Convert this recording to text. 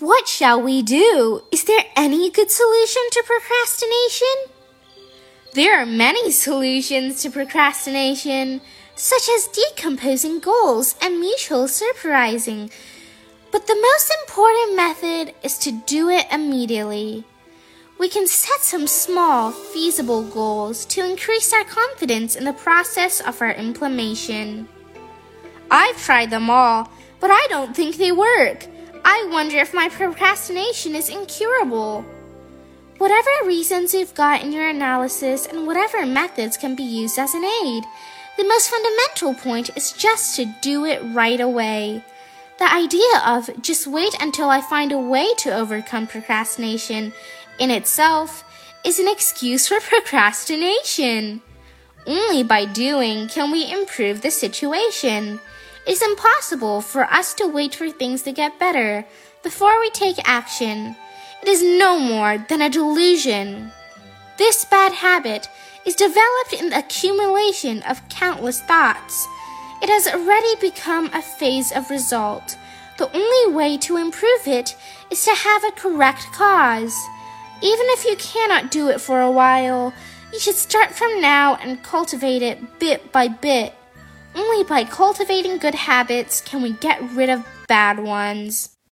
What shall we do? Is there any good solution to procrastination? There are many solutions to procrastination, such as decomposing goals and mutual surprising. But the most important method is to do it immediately. We can set some small, feasible goals to increase our confidence in the process of our implementation. I've tried them all, but I don't think they work. I wonder if my procrastination is incurable. Whatever reasons you've got in your analysis and whatever methods can be used as an aid, the most fundamental point is just to do it right away. The idea of just wait until I find a way to overcome procrastination in itself is an excuse for procrastination. Only by doing can we improve the situation. It is impossible for us to wait for things to get better before we take action. It is no more than a delusion. This bad habit is developed in the accumulation of countless thoughts. It has already become a phase of result. The only way to improve it is to have a correct cause. Even if you cannot do it for a while, you should start from now and cultivate it bit by bit. Only by cultivating good habits can we get rid of bad ones.